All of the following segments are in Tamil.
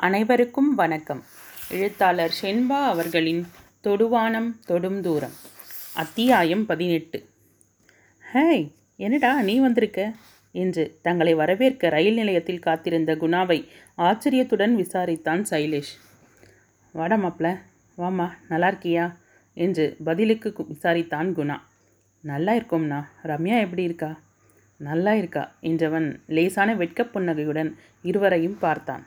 அனைவருக்கும் வணக்கம். எழுத்தாளர் ஷென்பா அவர்களின் தொடுவானம் தொடும் தூரம் அத்தியாயம் பதினெட்டு. ஹேய் என்னடா நீ வந்திருக்க? என்று தங்களை வரவேற்க ரயில் நிலையத்தில் காத்திருந்த குணாவை ஆச்சரியத்துடன் விசாரித்தான் சைலேஷ். வாடா மாப்ள வாமா நல்லா இருக்கியா என்று பதிலுக்கு கு- விசாரித்தான் குணா. நல்லா இருக்கோம்னா ரம்யா எப்படி இருக்கா? நல்லா இருக்கா என்றவன் லேசான வெட்கப் புன்னகையுடன் இருவரையும் பார்த்தான்.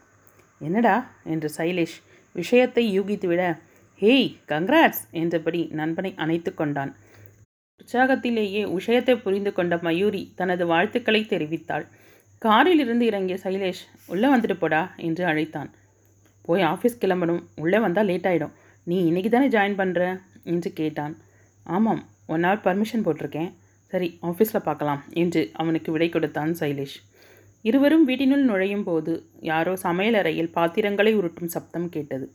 என்னடா என்று சைலேஷ் விஷயத்தை யூகித்துவிட ஹேய் கங்க்ராட்ஸ்! என்றபடி நண்பனை அணைத்து கொண்டான். உற்சாகத்திலேயே விஷயத்தை புரிந்து கொண்ட மயூரி தனது வாழ்த்துக்களை தெரிவித்தாள். காரில் இருந்து இறங்கிய சைலேஷ் உள்ளே வந்துட்டு போடா என்று அழைத்தான். போய் ஆஃபீஸ் கிளம்பணும். உள்ளே வந்தால் லேட் ஆகிடும் நீ இன்னைக்கு தானே ஜாயின் பண்ணுற என்று கேட்டான். ஆமாம் ஒன் ஹவர் பர்மிஷன் போட்டிருக்கேன். சரி ஆஃபீஸில் பார்க்கலாம் என்று அவனுக்கு விடை கொடுத்தான் சைலேஷ். இருவரும் வீட்டினுள் நுழையும் போது யாரோ சமையலறையில் பாத்திரங்களை உருட்டும் சப்தம் கேட்டது.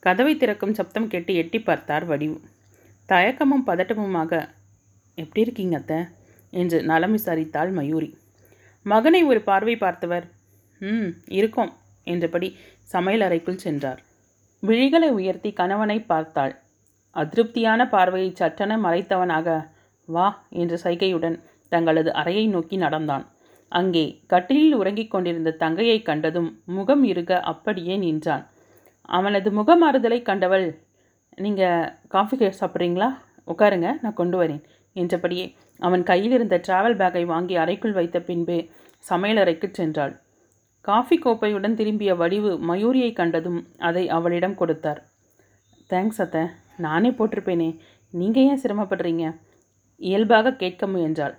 கதவை திறக்கும் சப்தம் கேட்டு எட்டி பார்த்தார் வடிவு. தயக்கமும் பதட்டமுமாக எப்படி இருக்கீங்க அத்த? என்று நலம் விசாரித்தாள் மயூரி. மகனை ஒரு பார்வை பார்த்தவர். ம் இருக்கோம் என்றபடி சமையலறைக்குள் சென்றார். விழிகளை உயர்த்தி கணவனை பார்த்தாள். அதிருப்தியான பார்வையை சட்டென மறைத்தவனாக வா என்ற சைகையுடன் தங்களது அறையை நோக்கி நடந்தான். அங்கே கட்டிலில் உறங்கிக் கொண்டிருந்த தங்கையை கண்டதும் முகம் இருக அப்படியே நின்றான். அவனது முகமாறுதலை கண்டவள் நீங்கள் காஃபி கே- சாப்பிட்றீங்களா? உட்காருங்க நான் கொண்டு வரேன் என்றபடியே அவன் கையில் இருந்த டிராவல் பேக்கை வாங்கி அறைக்குள் வைத்த பின்பே சமையலறைக்கு சென்றாள். காஃபி கோப்பையுடன் திரும்பிய வடிவு மயூரியை கண்டதும் அதை அவளிடம் கொடுத்தார். தேங்க்ஸ் அத்தை நானே போட்டிருப்பேனே நீங்கள் ஏன் சிரமப்படுறீங்க? இயல்பாக கேட்க முயன்றாள்.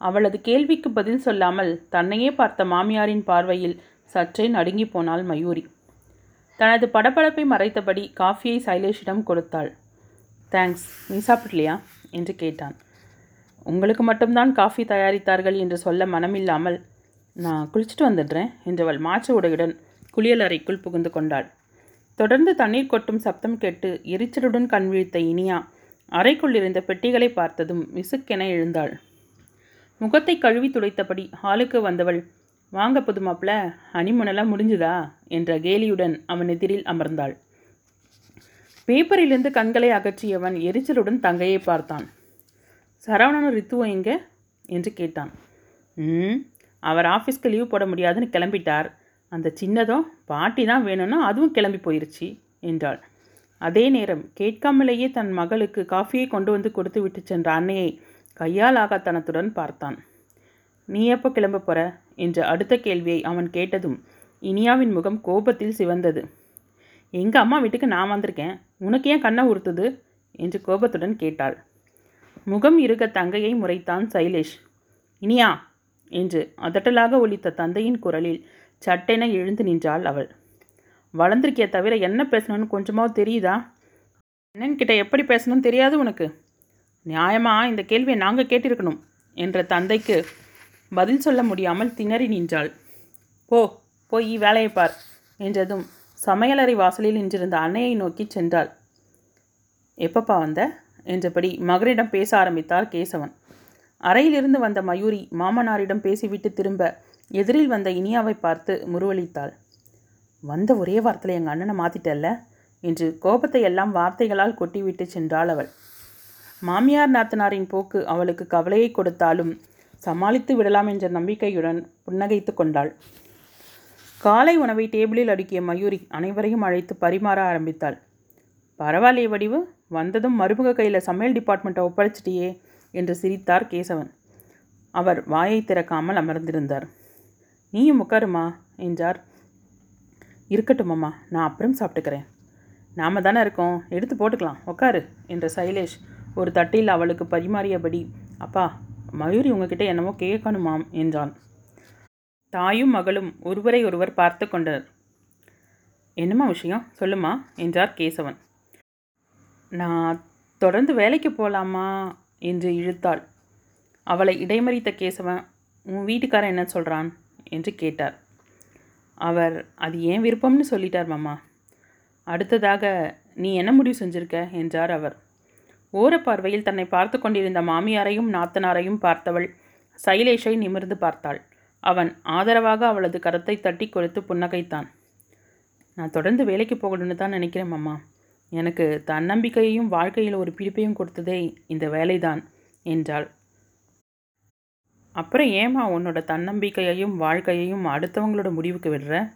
அவளது கேள்விக்கு பதில் சொல்லாமல் தன்னையே பார்த்த மாமியாரின் பார்வையில் சற்றே நடுங்கி போனாள் மயூரி. தனது படபடப்பை மறைத்தபடி காஃபியை சைலேஷிடம் கொடுத்தாள். தேங்க்ஸ் நீ சாப்பிட்லையா? என்று கேட்டான். உங்களுக்கு மட்டும்தான் காஃபி தயாரித்தார்கள் என்று சொல்ல மனமில்லாமல் நான் குளிச்சுட்டு வந்துடுறேன் என்றவள் மாற்று உடையுடன் குளியல் அறைக்குள் புகுந்து கொண்டாள். தொடர்ந்து தண்ணீர் கொட்டும் சப்தம் கேட்டு எரிச்சலுடன் கண் விழித்த இனியா அறைக்குள் இருந்த பெட்டிகளை பார்த்ததும் விசுக்கென எழுந்தாள். முகத்தை கழுவி துடைத்தபடி ஹாலுக்கு வந்தவள் வாங்க புது மாப்பிள ஹனிமூனெல்லாம் முடிஞ்சுதா? என்ற கேலியுடன் அவன் எதிரில் அமர்ந்தாள். பேப்பரிலிருந்து கண்களை அகற்றியவன் எரிச்சலுடன் தங்கையை பார்த்தான். சரவணனும் ரித்துவும் எங்க? என்று கேட்டான். ம் அவர் ஆஃபீஸ்க்கு லீவ் போட முடியாதுன்னு கிளம்பிட்டார். அந்த சின்னதும் பாட்டி தான் வேணும்னா அதுவும் கிளம்பி போயிருச்சு என்றாள். அதே நேரம் கேட்காமலேயே தன் மகளுக்கு காஃபியை கொண்டு வந்து கொடுத்து விட்டு சென்ற அன்னையை கையால் ஆகாத்தனத்துடன் பார்த்தான். நீ எப்போ கிளம்ப போற? என்ற அடுத்த கேள்வியை அவன் கேட்டதும் இனியாவின் முகம் கோபத்தில் சிவந்தது. எங்கள் அம்மா வீட்டுக்கு நான் வந்திருக்கேன். உனக்கு ஏன் கண்ணை உறுத்துது? என்று கோபத்துடன் கேட்டாள். முகம் இருக தங்கையை முறைத்தான் சைலேஷ். இனியா! என்று அதட்டலாக ஒலித்த தந்தையின் குரலில் சட்டென எழுந்து நின்றாள் அவள். வளர்ந்திருக்கிய தவிர என்ன பேசணும்னு கொஞ்சமாவது தெரியுதா? அண்ணன்கிட்ட எப்படி பேசணும்னு தெரியாது உனக்கு. நியாயமா இந்த கேள்வியை நாங்கள் கேட்டிருக்கணும் என்ற தந்தைக்கு பதில் சொல்ல முடியாமல் திணறி நின்றாள். போ போய் வேலையை பார் என்றதும் சமையலறை வாசலில் நின்றிருந்த அன்னையை நோக்கி சென்றாள். எப்பப்பா வந்த? என்றபடி மகனிடம் பேச ஆரம்பித்தார் கேசவன். அறையிலிருந்து வந்த மயூரி மாமனாரிடம் பேசிவிட்டு திரும்ப எதிரில் வந்த இனியாவை பார்த்து முருவளித்தாள் வந்த ஒரே வார்த்தையில் எங்கள் அண்ணனை மாத்திட்டல்ல? என்று கோபத்தை எல்லாம் வார்த்தைகளால் கொட்டிவிட்டு சென்றாள் அவள். மாமியார் நாத்தனாரின் போக்கு அவளுக்கு கவலையை கொடுத்தாலும் சமாளித்து விடலாம் என்ற நம்பிக்கையுடன் புன்னகைத்து கொண்டாள். காலை உணவை டேபிளில் அடுக்கிய மயூரி அனைவரையும் அழைத்து பரிமாற ஆரம்பித்தாள். பரவாயில்லையே வடிவு வந்ததும் மருமக கையில் சமையல் டிபார்ட்மெண்ட்டை ஒப்படைச்சிட்டியே என்று சிரித்தார் கேசவன். அவர் வாயை திறக்காமல் அமர்ந்திருந்தார். நீயும் உட்காருமா என்றார். இருக்கட்டும் அம்மா நான் அப்புறம் சாப்பிட்டுக்கிறேன். நாம தானே இருக்கோம் எடுத்து போட்டுக்கலாம் உட்காரு என்ற சைலேஷ். ஒரு தட்டில் அவளுக்கு பரிமாறியபடி அப்பா மயூரி உங்ககிட்ட என்னமோ கேட்கணுமாம் என்றான். தாயும் மகளும் ஒருவரை ஒருவர் பார்த்து கொண்டனர். என்னம்மா விஷயம்? சொல்லுமா என்றார் கேசவன். நான் தொடர்ந்து வேலைக்கு போகலாமா என்று இழுத்தாள். அவளை இடைமறித்த கேசவன் உன் வீட்டுக்காரன் என்ன சொல்கிறான் என்று கேட்டார். அவர் அது ஏன் விருப்பம்னு சொல்லிட்டார் மாமா. அடுத்ததாக நீ என்ன முடிவு செஞ்சுருக்க? என்றார் அவர். ஓரப்பார்வையில் தன்னை பார்த்து கொண்டிருந்த மாமியாரையும் நாத்தனாரையும் பார்த்தவள் சைலேஷை நிமிர்ந்து பார்த்தாள். அவன் ஆதரவாக அவளது கரத்தை தட்டி கொடுத்து புன்னகைத்தான். நான் தொடர்ந்து வேலைக்கு போகணும்னு தான் நினைக்கிறேன் அம்மா எனக்கு தன்னம்பிக்கையையும் வாழ்க்கையில் ஒரு பிடிப்பையும் கொடுத்ததே இந்த வேலைதான் என்றாள். அப்புறம் ஏம்மா உன்னோட தன்னம்பிக்கையையும் வாழ்க்கையையும் அடுத்தவங்களோட முடிவுக்கு விடுற?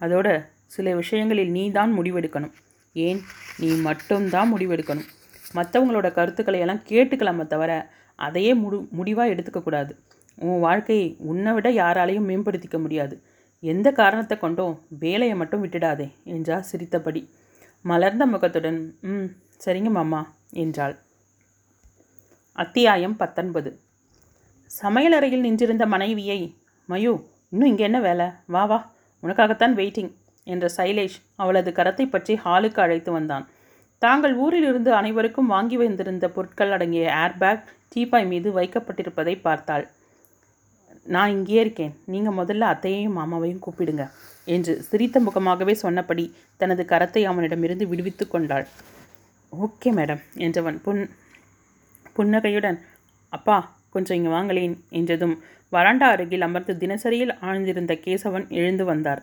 அதோட சில விஷயங்களில் நீ தான் முடிவெடுக்கணும். ஏன்? நீ மட்டும்தான் முடிவெடுக்கணும். மற்றவங்களோட கருத்துக்களை எல்லாம் கேட்டுக்கலாமே தவிர அதையே முடி முடிவாக எடுத்துக்கக்கூடாது. உன் வாழ்க்கையை உன்னை விட யாராலையும் மேம்படுத்திக்க முடியாது. எந்த காரணத்தை கொண்டும் வேலையை மட்டும் விட்டுடாதே என்றார் சிரித்தபடி. மலர்ந்த முகத்துடன் ம் சரிங்க மாமா என்றாள். அத்தியாயம் பத்தொன்பது. சமையலறையில் நின்றிருந்த மனைவியை மயு இன்னும் இங்கே என்ன வேலை? வா வா உனக்காகத்தான் வெயிட்டிங் என்ற சைலேஷ் அவளது கரத்தை பற்றி ஹாலுக்கு அழைத்து வந்தான். தாங்கள் ஊரிலிருந்து அனைவருக்கும் வாங்கி வந்திருந்த பொருட்கள் அடங்கிய ஏர்பேக் டீப்பாய் மீது வைக்கப்பட்டிருப்பதை பார்த்தாள். நான் இங்கே இருக்கேன். நீங்கள் முதல்ல அத்தையையும் மாமாவையும் கூப்பிடுங்க என்று சிரித்த முகமாகவே சொன்னபடி தனது கரத்தை அவனிடமிருந்து விடுவித்து கொண்டாள். ஓகே மேடம் என்றவன் புன் புன்னகையுடன் அப்பா கொஞ்சம் இங்கே வாங்களேன் என்றதும் வராண்டா அருகில் அமர்ந்து தினசரியில் ஆழ்ந்திருந்த கேசவன் எழுந்து வந்தார்.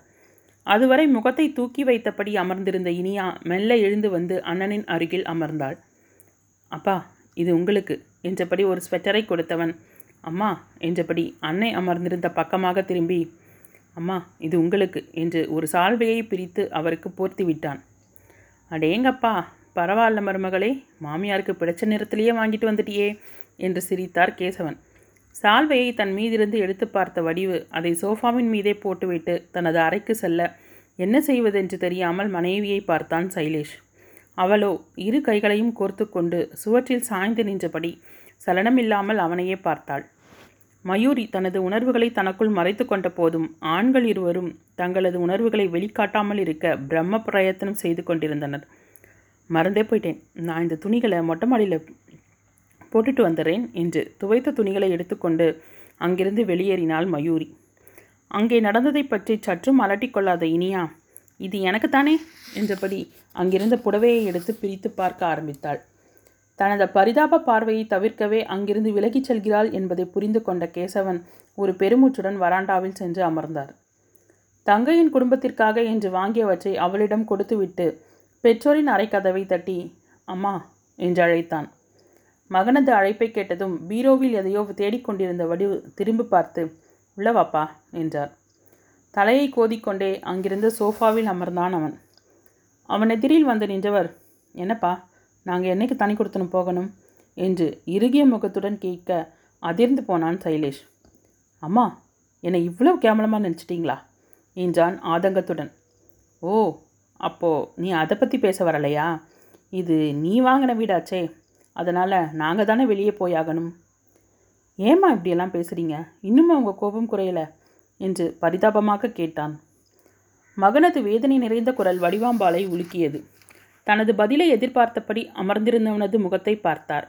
அதுவரை முகத்தை தூக்கி வைத்தபடி அமர்ந்திருந்த இனியா மெல்ல எழுந்து வந்து அண்ணனின் அருகில் அமர்ந்தாள். அப்பா இது உங்களுக்கு என்றபடி ஒரு ஸ்வெட்டரை கொடுத்தவன். அம்மா என்றபடி அன்னை அமர்ந்திருந்த பக்கமாக திரும்பி அம்மா இது உங்களுக்கு என்று ஒரு சால்வையை பிரித்து அவருக்கு போர்த்தி விட்டான். அடேங்கப்பா பரவாயில்ல மருமகளே மாமியாருக்கு பிடிச்ச நிறத்திலேயே வாங்கிட்டு வந்துட்டியே என்று சிரித்தார் கேசவன். சால்வையை தன் மீதிருந்து எடுத்து பார்த்த வடிவு அதை சோஃபாவின் மீதே போட்டுவிட்டு தனது அறைக்கு செல்ல என்ன செய்வதென்று தெரியாமல் மனைவியை பார்த்தான் சைலேஷ். அவளோ இரு கைகளையும் கோர்த்து கொண்டு சுவற்றில் சாய்ந்து நின்றபடி சலனமில்லாமல் அவனையே பார்த்தாள். மயூரி தனது உணர்வுகளை தனக்குள் மறைத்து கொண்ட போதும் ஆண்கள் இருவரும் தங்களது உணர்வுகளை வெளிக்காட்டாமல் இருக்க பிரம்ம பிரயத்தனம் செய்து கொண்டிருந்தனர். மறந்தே போயிட்டேன். நான் இந்த துணிகளை மொட்டை மாடியில் போட்டுட்டு வந்துடுறேன் என்று துவைத்த துணிகளை எடுத்துக்கொண்டு அங்கிருந்து வெளியேறினாள் மயூரி. அங்கே நடந்ததை பற்றி சற்றும் அலட்டிக்கொள்ளாத இனியா இது எனக்குத்தானே? என்றபடி அங்கிருந்த புடவையை எடுத்து பிரித்து பார்க்க ஆரம்பித்தாள். தனது பரிதாப பார்வையை தவிர்க்கவே அங்கிருந்து விலகிச் செல்கிறாள் என்பதை புரிந்து கொண்ட கேசவன் ஒரு பெருமூச்சுடன் வராண்டாவில் சென்று அமர்ந்தார். தங்கையின் குடும்பத்திற்காக என்று வாங்கியவற்றை அவளிடம் கொடுத்துவிட்டு பெற்றோரின் அறைக்கதவை தட்டி அம்மா என்று அழைத்தான் மகனது அழைப்பை கேட்டதும் பீரோவில் எதையோ தேடிக்கொண்டிருந்த வடிவு திரும்பி பார்த்து உள்ளவாப்பா என்றார். தலையை கோதிக்கொண்டே அங்கிருந்த சோஃபாவில் அமர்ந்தான் அவன். அவன் எதிரில் வந்து நின்றவர் என்னப்பா நாங்கள் என்னைக்கு தனி கொடுத்தனும் போகணும்? என்று இறுகிய முகத்துடன் கேட்க அதிர்ந்து போனான் சைலேஷ். அம்மா என்னை இவ்வளோ கேவலமாக நினச்சிட்டிங்களா? என்றான் ஆதங்கத்துடன். ஓ அப்போ நீ அதை பற்றி பேச வரலையா? இது நீ வாங்கின வீடாச்சே அதனால் நாங்கள் தானே வெளியே போயாகணும் ஏம்மா இப்படியெல்லாம் பேசுகிறீங்க இன்னுமா உங்கள் கோபம் குறையல? என்று பரிதாபமாக கேட்டான். மகனது வேதனை நிறைந்த குரல் வடிவாம்பாலை உலுக்கியது. தனது பதிலை எதிர்பார்த்தபடி அமர்ந்திருந்தவனது முகத்தை பார்த்தார்.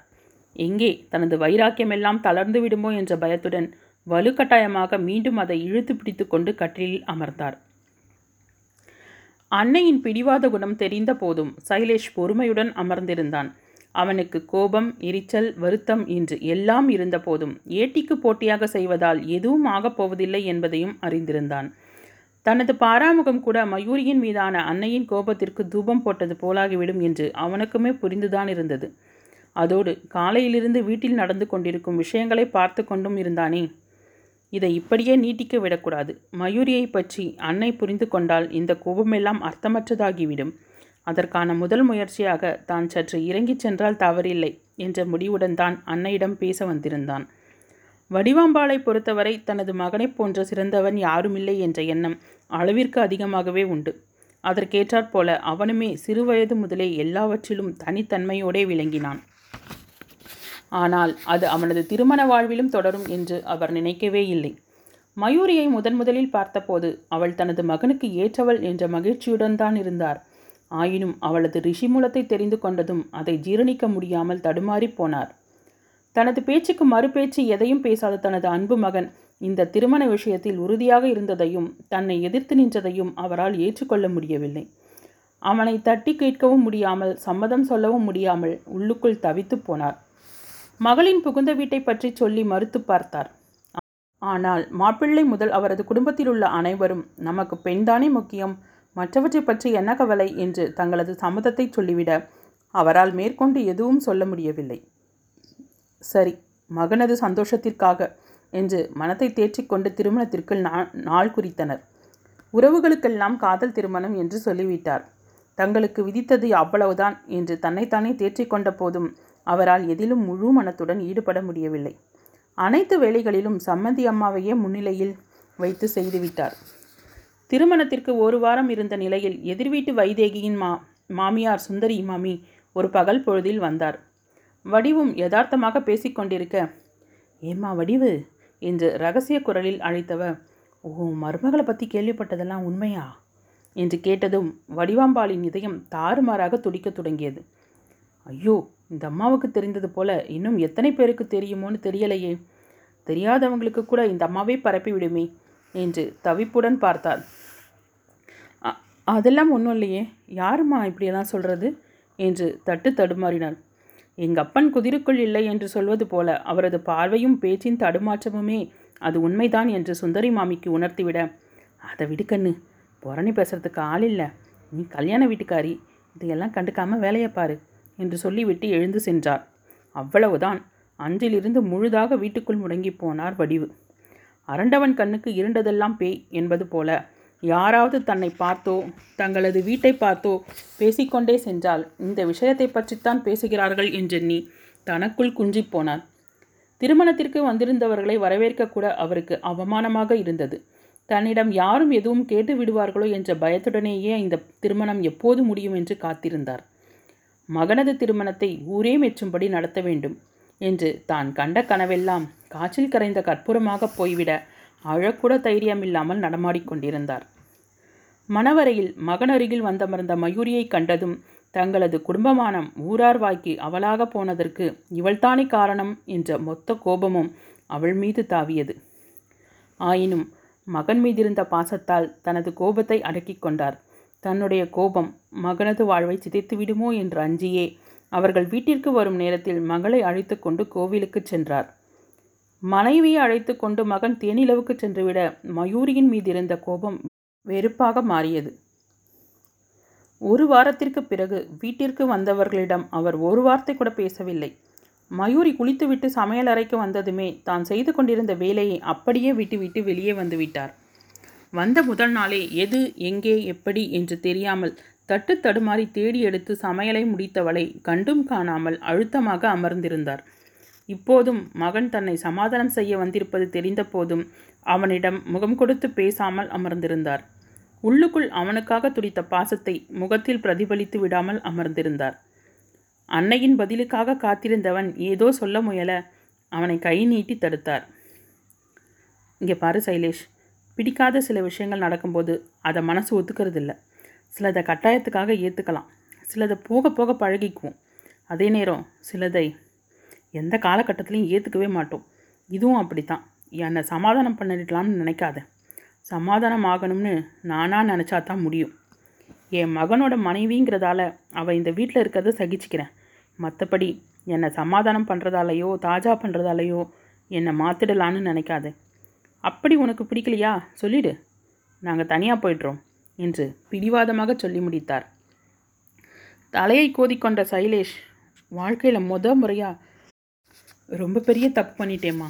எங்கே தனது வைராக்கியமெல்லாம் தளர்ந்து விடுமோ என்ற பயத்துடன் வலுக்கட்டாயமாக மீண்டும் அதை இழுத்து பிடித்து கொண்டு கட்டிலில் அமர்ந்தார். அன்னையின் பிடிவாத குணம் தெரிந்த போதும் சைலேஷ் பொறுமையுடன் அமர்ந்திருந்தான். அவனுக்கு கோபம் எரிச்சல் வருத்தம் என்று எல்லாம் இருந்தபோதும் ஏட்டிக்கு போட்டியாக செய்வதால் எதுவும் ஆகப் போவதில்லை என்பதையும் அறிந்திருந்தான். தனது பாராமுகம் கூட மயூரியின் மீதான அன்னையின் கோபத்திற்கு தூபம் போட்டது போலாகிவிடும் என்று அவனுக்குமே புரிந்துதான் இருந்தது. அதோடு காலையிலிருந்து வீட்டில் நடந்து கொண்டிருக்கும் விஷயங்களை பார்த்து கொண்டும் இருந்தானே. இதை இப்படியே நீட்டிக்க விடக்கூடாது. மயூரியை பற்றி அன்னை புரிந்து கொண்டால் இந்த கோபமெல்லாம் அர்த்தமற்றதாகிவிடும். அதற்கான முதல் முயற்சியாக தான் சற்று இறங்கிச் சென்றால் தவறில்லை என்ற முடிவுடன் தான் அன்னையிடம் பேச வந்திருந்தான். வடிவாம்பாளை பொறுத்தவரை தனது மகனைப் போன்ற சிறந்தவன் யாருமில்லை என்ற எண்ணம் அளவிற்கு அதிகமாகவே உண்டு. அதற்கேற்றாற்போல அவனுமே சிறுவயது முதலே எல்லாவற்றிலும் தனித்தன்மையோடே விளங்கினான். ஆனால் அது அவனது திருமண வாழ்விலும் தொடரும் என்று அவர் நினைக்கவே இல்லை. மயூரியை முதன் முதலில் பார்த்தபோது அவள் தனது மகனுக்கு ஏற்றவள் என்ற மகிழ்ச்சியுடன் தான் இருந்தார். ஆயினும் அவளது ரிஷிமூலத்தை தெரிந்து கொண்டதும் அதை ஜீரணிக்க முடியாமல் தடுமாறி போனார். தனது பேச்சுக்கு மறுபேச்சு எதையும் பேசாத தனது அன்பு மகன் இந்த திருமண விஷயத்தில் உறுதியாக இருந்ததையும் தன்னை எதிர்த்து நின்றதையும் அவரால் ஏற்றுக்கொள்ள முடியவில்லை. அவனை தட்டி கேட்கவும் முடியாமல் சம்மதம் சொல்லவும் முடியாமல் உள்ளுக்குள் தவித்து போனார். மகளின் புகுந்த வீட்டை பற்றி சொல்லி மறுத்து பார்த்தார். ஆனால் மாப்பிள்ளை முதல் அவரது குடும்பத்தில் உள்ள அனைவரும் நமக்கு பெண்தானே முக்கியம். மற்றவற்றை பற்றி என்ன கவலை என்று தங்களது சம்மதத்தை சொல்லிவிட அவரால் மேற்கொண்டு எதுவும் சொல்ல முடியவில்லை. சரி மகனது சந்தோஷத்திற்காக என்று மனத்தை தேற்றிக்கொண்டு திருமணத்திற்கு நாள் குறித்தனர். உறவுகளுக்கெல்லாம் காதல் திருமணம் என்று சொல்லிவிட்டார். தங்களுக்கு விதித்தது அவ்வளவுதான் என்று தன்னைத்தானே தேற்றிக்கொண்ட போதும் அவரால் எதிலும் முழு மனத்துடன் ஈடுபட முடியவில்லை. அனைத்து வேலைகளிலும் சம்மந்தி அம்மாவையே முன்னிலையில் வைத்து செய்துவிட்டார். திருமணத்திற்கு ஒரு வாரம் இருந்த நிலையில் எதிர்வீட்டு வைதேகியின் மா மாமியார் சுந்தரி மாமி ஒரு பகல் பொழுதில் வந்தார். வடிவும் யதார்த்தமாக பேசிக்கொண்டிருக்க ஏம்மா வடிவு என்று ரகசிய குரலில் அழைத்தவர் ஓ மருமகளை பற்றி கேள்விப்பட்டதெல்லாம் உண்மையா என்று கேட்டதும் வடிவாம்பாளின் இதயம் தாறுமாறாக துடிக்கத் தொடங்கியது. ஐயோ இந்த அம்மாவுக்கு தெரிந்தது போல இன்னும் எத்தனை பேருக்கு தெரியுமோன்னு தெரியலையே. தெரியாதவங்களுக்கு கூட இந்த அம்மாவே பரப்பிவிடுமே என்று தவிப்புடன் பார்த்தார் அதெல்லாம் ஒன்றும் இல்லையே. யாருமா இப்படியெல்லாம் சொல்கிறது என்று தட்டு தடுமாறினார் எங்கள் அப்பன் குதிருக்குள் இல்லை என்று சொல்வது போல அவரது பார்வையும் பேச்சின் தடுமாற்றமுமே அது உண்மைதான் என்று சுந்தரி மாமிக்கு உணர்த்திவிட அதை விடுக்கண்ணு புறணி பேசுறதுக்கு ஆள் இல்லை. நீ கல்யாண வீட்டுக்காரி. இதையெல்லாம் கண்டுக்காமல் வேலையை பாரு. என்று சொல்லிவிட்டு எழுந்து சென்றார். அவ்வளவுதான். அன்றிலிருந்து முழுதாக வீட்டுக்குள் முடங்கி போனார் வடிவு. அரண்டவன் கண்ணுக்கு இருண்டதெல்லாம் பேய் என்பது போல யாராவது தன்னை பார்த்தோ தங்களது வீட்டை பார்த்தோ பேசிக்கொண்டே சென்றால் இந்த விஷயத்தை பற்றித்தான் பேசுகிறார்கள் என்றெண்ணி தனக்குள் குஞ்சிப்போனார் திருமணத்திற்கு வந்திருந்தவர்களை வரவேற்கக்கூட அவருக்கு அவமானமாக இருந்தது. தன்னிடம் யாரும் எதுவும் கேட்டு விடுவார்களோ என்ற பயத்துடனேயே இந்த திருமணம் எப்போது முடியும் என்று காத்திருந்தார். மகனது திருமணத்தை ஊரே மெச்சும்படி நடத்த வேண்டும் என்று தான் கண்ட கனவெல்லாம் காய்ச்சல் கரைந்த கற்பூரமாக போய்விட அழக்கூட தைரியமில்லாமல் நடமாடிக்கொண்டிருந்தார் மணவரையில் மகனருகில் வந்தமர்ந்த மயூரியை கண்டதும் தங்களது குடும்பமானம் ஊரார் வாய்க்கு அவளாக போனதற்கு இவள்தானே காரணம் என்ற மொத்த கோபமும் அவள் மீது தாவியது. ஆயினும் மகன் மீதிருந்த பாசத்தால் தனது கோபத்தை அடக்கிக் கொண்டார். தன்னுடைய கோபம் மகனது வாழ்வை சிதைத்து விடுமோ என்று அஞ்சியே அவர்கள் வீட்டிற்கு வரும் நேரத்தில் மகளை அழைத்து கொண்டு கோவிலுக்கு சென்றார். மனைவியை அழைத்து கொண்டு மகன் தேனிலவுக்கு சென்றுவிட மயூரியின் மீது இருந்த கோபம் வெறுப்பாக மாறியது. ஒரு வாரத்திற்கு பிறகு வீட்டிற்கு வந்தவர்களிடம் அவர் ஒரு வார்த்தை கூட பேசவில்லை. மயூரி குளித்துவிட்டு சமையல் அறைக்கு வந்ததுமே தான் செய்து கொண்டிருந்த வேலையை அப்படியே விட்டுவிட்டு வெளியே வந்து விட்டார். வந்த முதல் நாளே எது எங்கே எப்படி என்று தெரியாமல் தட்டு தடுமாறி தேடி எடுத்து சமையலை முடித்தவளை கண்டும் காணாமல் அழுத்தமாக அமர்ந்திருந்தார். இப்போதும் மகன் தன்னை சமாதானம் செய்ய வந்திருப்பது தெரிந்த போதும் அவனிடம் முகம் கொடுத்து பேசாமல் அமர்ந்திருந்தார். உள்ளுக்குள் அவனுக்காக துடித்த பாசத்தை முகத்தில் பிரதிபலித்து விடாமல் அமர்ந்திருந்தார். அன்னையின் பதிலுக்காக காத்திருந்தவன் ஏதோ சொல்ல முயல அவனை கை நீட்டி தடுத்தார். இங்கே பாரு சைலேஷ் பிடிக்காத சில விஷயங்கள் நடக்கும்போது அதை மனசு ஒத்துக்கிறதில்ல. சிலதை கட்டாயத்துக்காக ஏற்றுக்கலாம் சிலதை போக போக பழகிக்குவோம். அதே நேரம் சிலதை எந்த காலகட்டத்திலையும் ஏற்றுக்கவே மாட்டோம். இதுவும் அப்படி தான் என்னை சமாதானம் பண்ணிடலாம்னு நினைக்காத. சமாதானம் ஆகணும்னு நானாக நினச்சா தான் முடியும். என் மகனோட மனைவிங்கிறதால அவள் இந்த வீட்டில் இருக்கிறத சகிச்சுக்கிறேன். மற்றபடி என்னை சமாதானம் பண்ணுறதாலையோ தாஜா பண்ணுறதாலையோ என்னை மாற்றிடலான்னு நினைக்காத. அப்படி உனக்கு பிடிக்கலையா? சொல்லிடு. நாங்கள் தனியாக போய்ட்றோம் என்று பிடிவாதமாக சொல்லி முடித்தார். தலையை கோதிக்கொண்ட சைலேஷ் வாழ்க்கையில் முத முறையாக ரொம்ப பெரிய தப்பு பண்ணிட்டேம்மா.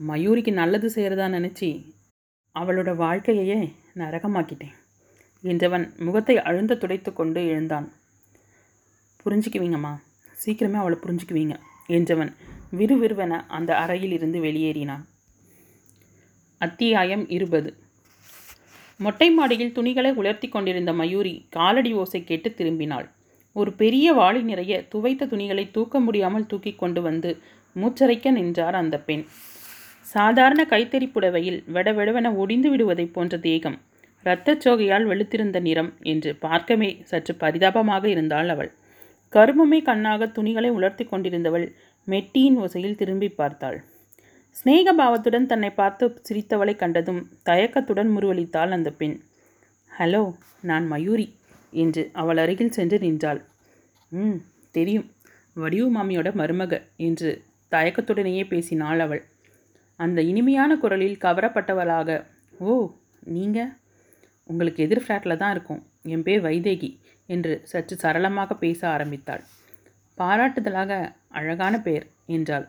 மயூரிக்கு நல்லது செய்கிறதா நினச்சி அவளோட வாழ்க்கையையே நரகமாக்கிட்டேன். என்றவன் முகத்தை அழுந்த துடைத்து கொண்டு எழுந்தான். புரிஞ்சுக்குவீங்கம்மா. சீக்கிரமே அவளை புரிஞ்சுக்குவீங்க என்றவன் விறுவிறுவென அந்த அறையில் இருந்து வெளியேறினான். அத்தியாயம் இருபது. மொட்டை மாடியில் துணிகளை உலர்த்தி கொண்டிருந்த மயூரி காலடி ஓசை கேட்டு திரும்பினாள். ஒரு பெரிய வாளி நிறைய துவைத்த துணிகளை தூக்க முடியாமல் தூக்கி கொண்டு வந்து மூச்சரைக்க நின்றார் அந்த பெண். சாதாரண கைத்தறி புடவையில் வெடவெடவென ஒடிந்து விடுவதைப் போன்ற தேகம் இரத்தச் சோகையால் வெளுத்திருந்த நிறம் என்று பார்க்கவே சற்று பரிதாபமாக இருந்தாள் அவள். கருமமே கண்ணாக துணிகளை உலர்த்தி கொண்டிருந்தவள் மெட்டியின் ஓசையில் திரும்பி பார்த்தாள். சிநேக பாவத்துடன் தன்னை பார்த்து சிரித்தவளை கண்டதும் தயக்கத்துடன் முருவளித்தாள் அந்த பெண். ஹலோ நான் மயூரி என்று அவள் அருகில் சென்று நின்றாள். ம் தெரியும். வடிவு மாமியோட மருமக என்று தயக்கத்துடனேயே பேசினாள் அவள். அந்த இனிமையான குரலில் கவரப்பட்டவளாக ஓ நீங்கள் உங்களுக்கு எதிர் ஃப்ளாட்டில் தான் இருக்கும். என் பேர் வைதேகி என்று சற்று சரளமாக பேச ஆரம்பித்தாள். பாராட்டுதலாக அழகான பேர் என்றாள்.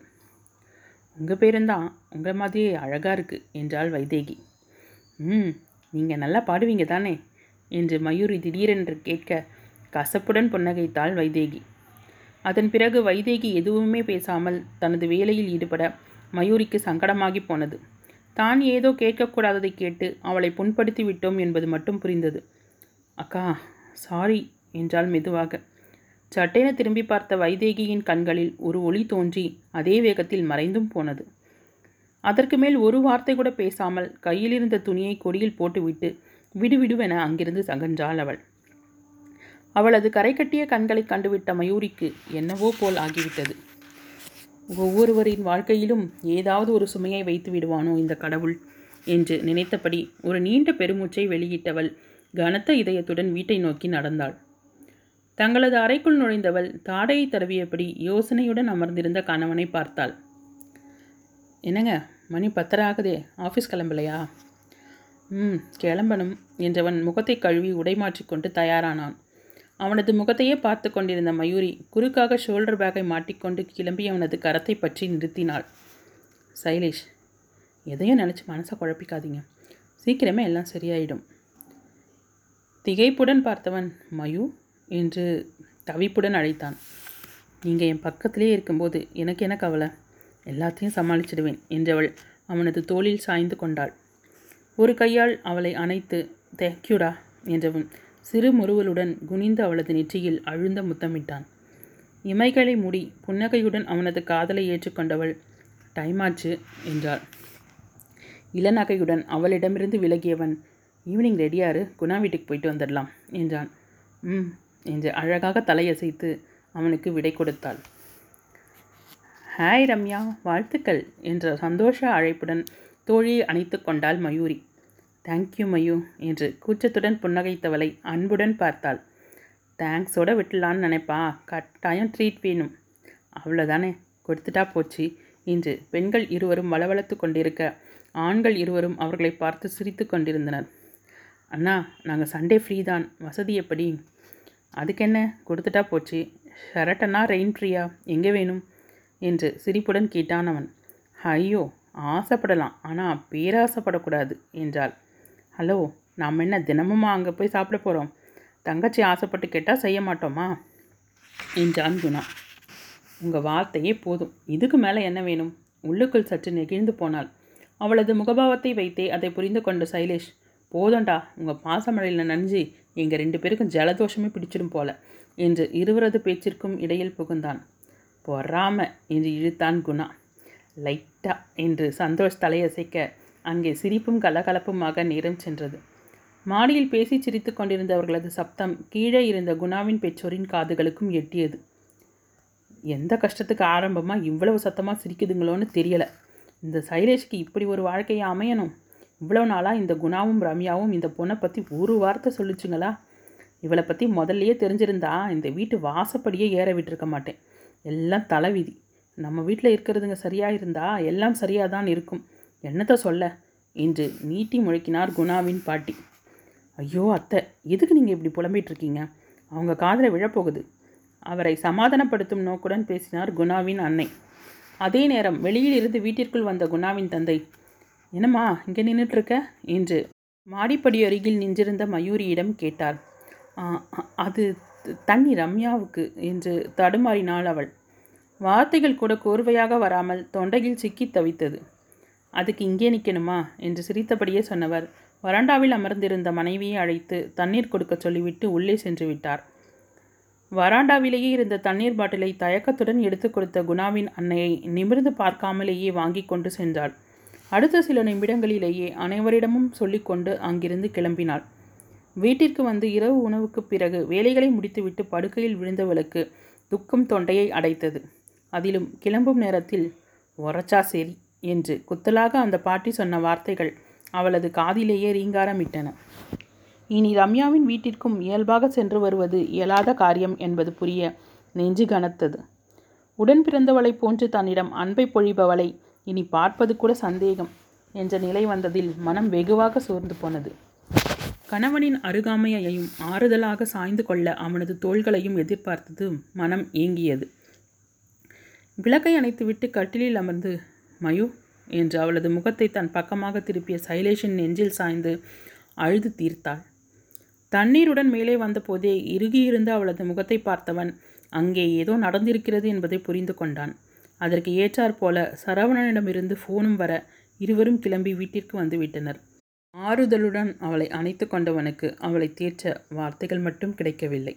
உங்கள் பேருந்தான் உங்கள் மாதிரியே அழகாக இருக்குது என்றாள் வைதேகி. ம் நீங்கள் நல்லா பாடுவீங்க தானே? என்று மயூரி திடீரென்று கேட்க கசப்புடன் புன்னகைத்தாள் வைதேகி. அதன் பிறகு வைதேகி எதுவுமே பேசாமல் தனது வேலையில் ஈடுபட மயூரிக்கு சங்கடமாகி போனது. தான் ஏதோ கேட்கக்கூடாததை கேட்டு அவளை புண்படுத்தி விட்டோம் என்பது மட்டும் புரிந்தது. அக்கா சாரி என்றால் மெதுவாக. சட்டென திரும்பி பார்த்த வைதேகியின் கண்களில் ஒரு ஒளி தோன்றி அதே வேகத்தில் மறைந்தும் போனது. அதற்கு மேல் ஒரு வார்த்தை கூட பேசாமல் கையிலிருந்த துணியை கொடியில் போட்டுவிட்டு விடுவிடுவென அங்கிருந்து சகன்றாள் அவள். அவளது கரை கட்டிய கண்களை கண்டுவிட்ட மயூரிக்கு என்னவோ போல் ஆகிவிட்டது. ஒவ்வொருவரின் வாழ்க்கையிலும் ஏதாவது ஒரு சுமையை வைத்து விடுவானோ இந்த கடவுள்? என்று நினைத்தபடி ஒரு நீண்ட பெருமூச்சை வெளியிட்டவள் கனத்த இதயத்துடன் வீட்டை நோக்கி நடந்தாள். தங்களது அறைக்குள் நுழைந்தவள் தாடையை தடவியபடி யோசனையுடன் அமர்ந்திருந்த கணவனை பார்த்தாள். என்னங்க மணி பத்தரை ஆகுதே ஆஃபீஸ் கிளம்பலையா? ம் கிளம்பணும் என்றவன் முகத்தை கழுவி உடை மாற்றிக்கொண்டு தயாரானான். அவனது முகத்தையே பார்த்து கொண்டிருந்த மயூரி குறுக்காக ஷோல்டர் பேக்கை மாட்டிக்கொண்டு கிளம்பி அவனது கரத்தை பற்றி நிறுத்தினாள். சைலேஷ் எதையும் நினச்சி மனசை குழப்பிக்காதீங்க. சீக்கிரமே எல்லாம் சரியாயிடும். திகைப்புடன் பார்த்தவன் மயூ? என்று தவிப்புடன் அழைத்தான். நீங்கள் என் பக்கத்திலே இருக்கும்போது எனக்கு என்ன கவலை? எல்லாத்தையும் சமாளிச்சிடுவேன் என்றவள் அவனது தோளில் சாய்ந்து கொண்டாள். ஒரு கையால் அவளை அணைத்து தேங்க்யூடா என்றவன் சிறு முறுவலுடன் குனிந்து அவளது நெற்றியில் அழுந்த முத்தமிட்டான். இமைகளை மூடி புன்னகையுடன் அவனது காதலை ஏற்றுக்கொண்டவள் டைமாச்சு என்றாள். இளநகையுடன் அவளிடமிருந்து விலகியவன் ஈவினிங் ரெடியாரு குணா வீட்டுக்கு போயிட்டு வந்துடலாம் என்றான். ம் என்று அழகாக தலையசைத்து அவனுக்கு விடை கொடுத்தாள். ஹாய் ரம்யா வாழ்த்துக்கள் என்ற சந்தோஷ அழைப்புடன் தோழியை அணைத்து கொண்டாள் மயூரி. தேங்க்யூ மயூ என்று கூச்சத்துடன் புன்னகைத்தவளை அன்புடன் பார்த்தாள். தேங்க்ஸோட விட்டுலான்னு நினைப்பா? கட்டாயம் ட்ரீட் வேணும். அவ்வளோதானே கொடுத்துட்டா போச்சு என்று பெண்கள் இருவரும் வளவளத்து கொண்டிருக்க ஆண்கள் இருவரும் அவர்களை பார்த்து சிரித்து கொண்டிருந்தனர். அண்ணா நாங்கள் சண்டே ஃப்ரீ தான். வசதி எப்படி? அதுக்கு என்ன கொடுத்துட்டா போச்சு. ஷரட்டனா ரெயின் ஃப்ரீயா எங்கே வேணும்? என்று சிரிப்புடன் கேட்டான் அவன். ஐயோ ஆசைப்படலாம். ஆனால் பேராசைப்படக்கூடாது என்றாள். ஹலோ நாம் என்ன தினமுமா அங்கே போய் சாப்பிட போகிறோம் தங்கச்சி ஆசைப்பட்டு கேட்டால் செய்ய மாட்டோமா? என்றான் குணா உங்கள் வார்த்தையே போதும். இதுக்கு மேலே என்ன வேணும்? உள்ளுக்குள் சற்று நெகிழ்ந்து போனாள். அவளது முகபாவத்தை வைத்தே அதை புரிந்து கொண்ட சைலேஷ் போதண்டா உங்கள் பாசமழையில் நனைஞ்சு எங்கள் ரெண்டு பேருக்கும் ஜலதோஷமே பிடிச்சிடும் போல என்று இருவரது பேச்சிற்கும் இடையில் புகுந்தான். பொறாம என்று இழுத்தான் குணா. லைட்டா என்று சந்தோஷ் தலையசைக்க அங்கே சிரிப்பும் கலகலப்புமாக நேரம் சென்றது. மாடியில் பேசி சிரித்து கொண்டிருந்தவர்களது சப்தம் கீழே இருந்த குணாவின் பெற்றோரின் காதுகளுக்கும் எட்டியது. எந்த கஷ்டத்துக்கு ஆரம்பமாக இவ்வளவு சத்தமாக சிரிக்குதுங்களோன்னு தெரியலை. இந்த சைலேஷ்க்கு இப்படி ஒரு வாழ்க்கையை அமையணும். இவ்வளோ நாளாக இந்த குணாவும் ரம்யாவும் இந்த பொண்ணை பற்றி ஒரு வார்த்தை சொல்லிச்சுங்களா? இவளை பற்றி முதல்லையே தெரிஞ்சிருந்தா இந்த வீட்டு வாசப்படியே ஏற விட்டுருக்க மாட்டேன். எல்லாம் தலைவிதி. நம்ம வீட்டில் இருக்கிறதுங்க சரியாக இருந்தால் எல்லாம் சரியாக தான் இருக்கும். என்னத்தை சொல்ல? என்று நீட்டி முழக்கினார் குணாவின் பாட்டி. ஐயோ அத்தை எதுக்கு நீங்கள் இப்படி புலம்பிகிட்ருக்கீங்க அவங்க காதில் விழப்போகுது. அவரை சமாதானப்படுத்தும் நோக்குடன் பேசினார் குணாவின் அன்னை. அதே நேரம் வெளியில் இருந்து வீட்டிற்குள் வந்த குணாவின் தந்தை என்னம்மா இங்கே நின்றுட்டுருக்க என்று மாடிப்படி அருகில் நின்றிருந்த மயூரியிடம் கேட்டார். அது தண்ணி ரம்யாவுக்கு என்று தடுமாறினாள் அவள். வார்த்தைகள் கூட கோர்வையாக வராமல் தொண்டையில் சிக்கி தவித்தது. அதுக்கு இங்கே நிற்கணுமா? என்று சிரித்தபடியே சொன்னவர். வராண்டாவில் அமர்ந்திருந்த மனைவியை அழைத்து தண்ணீர் கொடுக்க சொல்லிவிட்டு உள்ளே சென்று விட்டார். வராண்டாவிலேயே இருந்த தண்ணீர் பாட்டிலை தயக்கத்துடன் எடுத்து கொடுத்த குணாவின் அன்னையை நிமிர்ந்து பார்க்காமலேயே வாங்கி கொண்டு சென்றாள். அடுத்த சில நிமிடங்களிலேயே அனைவரிடமும் சொல்லிக்கொண்டு அங்கிருந்து கிளம்பினாள். வீட்டிற்கு வந்து இரவு உணவுக்கு பிறகு வேலைகளை முடித்துவிட்டு படுக்கையில் விழுந்தவளுக்கு துக்கம் தொண்டையை அடைத்தது. அதிலும் கிளம்பும் நேரத்தில் ஒரச்சா சரி என்று குத்தலாக அந்த பாட்டி சொன்ன வார்த்தைகள் அவளது காதிலேயே ரீங்காரமிட்டன. இனி ரம்யாவின் வீட்டிற்கும் இயல்பாக சென்று வருவது இயலாத காரியம் என்பது புரிய நெஞ்சு கனத்தது. உடன் பிறந்தவளைப் போன்று தன்னிடம் அன்பை பொழிபவளை இனி பார்ப்பது கூட சந்தேகம் என்ற நிலை வந்ததில் மனம் வெகுவாக சோர்ந்து போனது. கணவனின் அருகாமையையும் ஆறுதலாக சாய்ந்து கொள்ள அவனது தோள்களையும் எதிர்பார்த்தது மனம் ஏங்கியது. விளக்கை அணைத்துவிட்டு கட்டிலில் அமர்ந்து மயு என்று அவளது முகத்தை தன் பக்கமாக திருப்பிய சைலேஷின் நெஞ்சில் சாய்ந்து அழுது தீர்த்தாள். தண்ணீருடன் மேலே வந்தபோதே இறுகியிருந்த அவளது முகத்தை பார்த்தவன் அங்கே ஏதோ நடந்திருக்கிறது என்பதை புரிந்து கொண்டான். அதற்கு ஏற்றாற்போல சரவணனிடமிருந்து ஃபோனும் வர இருவரும் கிளம்பி வீட்டிற்கு வந்துவிட்டனர் ஆறுதலுடன் அவளை அணைத்து கொண்டவனுக்கு அவளை தேற்ற வார்த்தைகள் மட்டும் கிடைக்கவில்லை.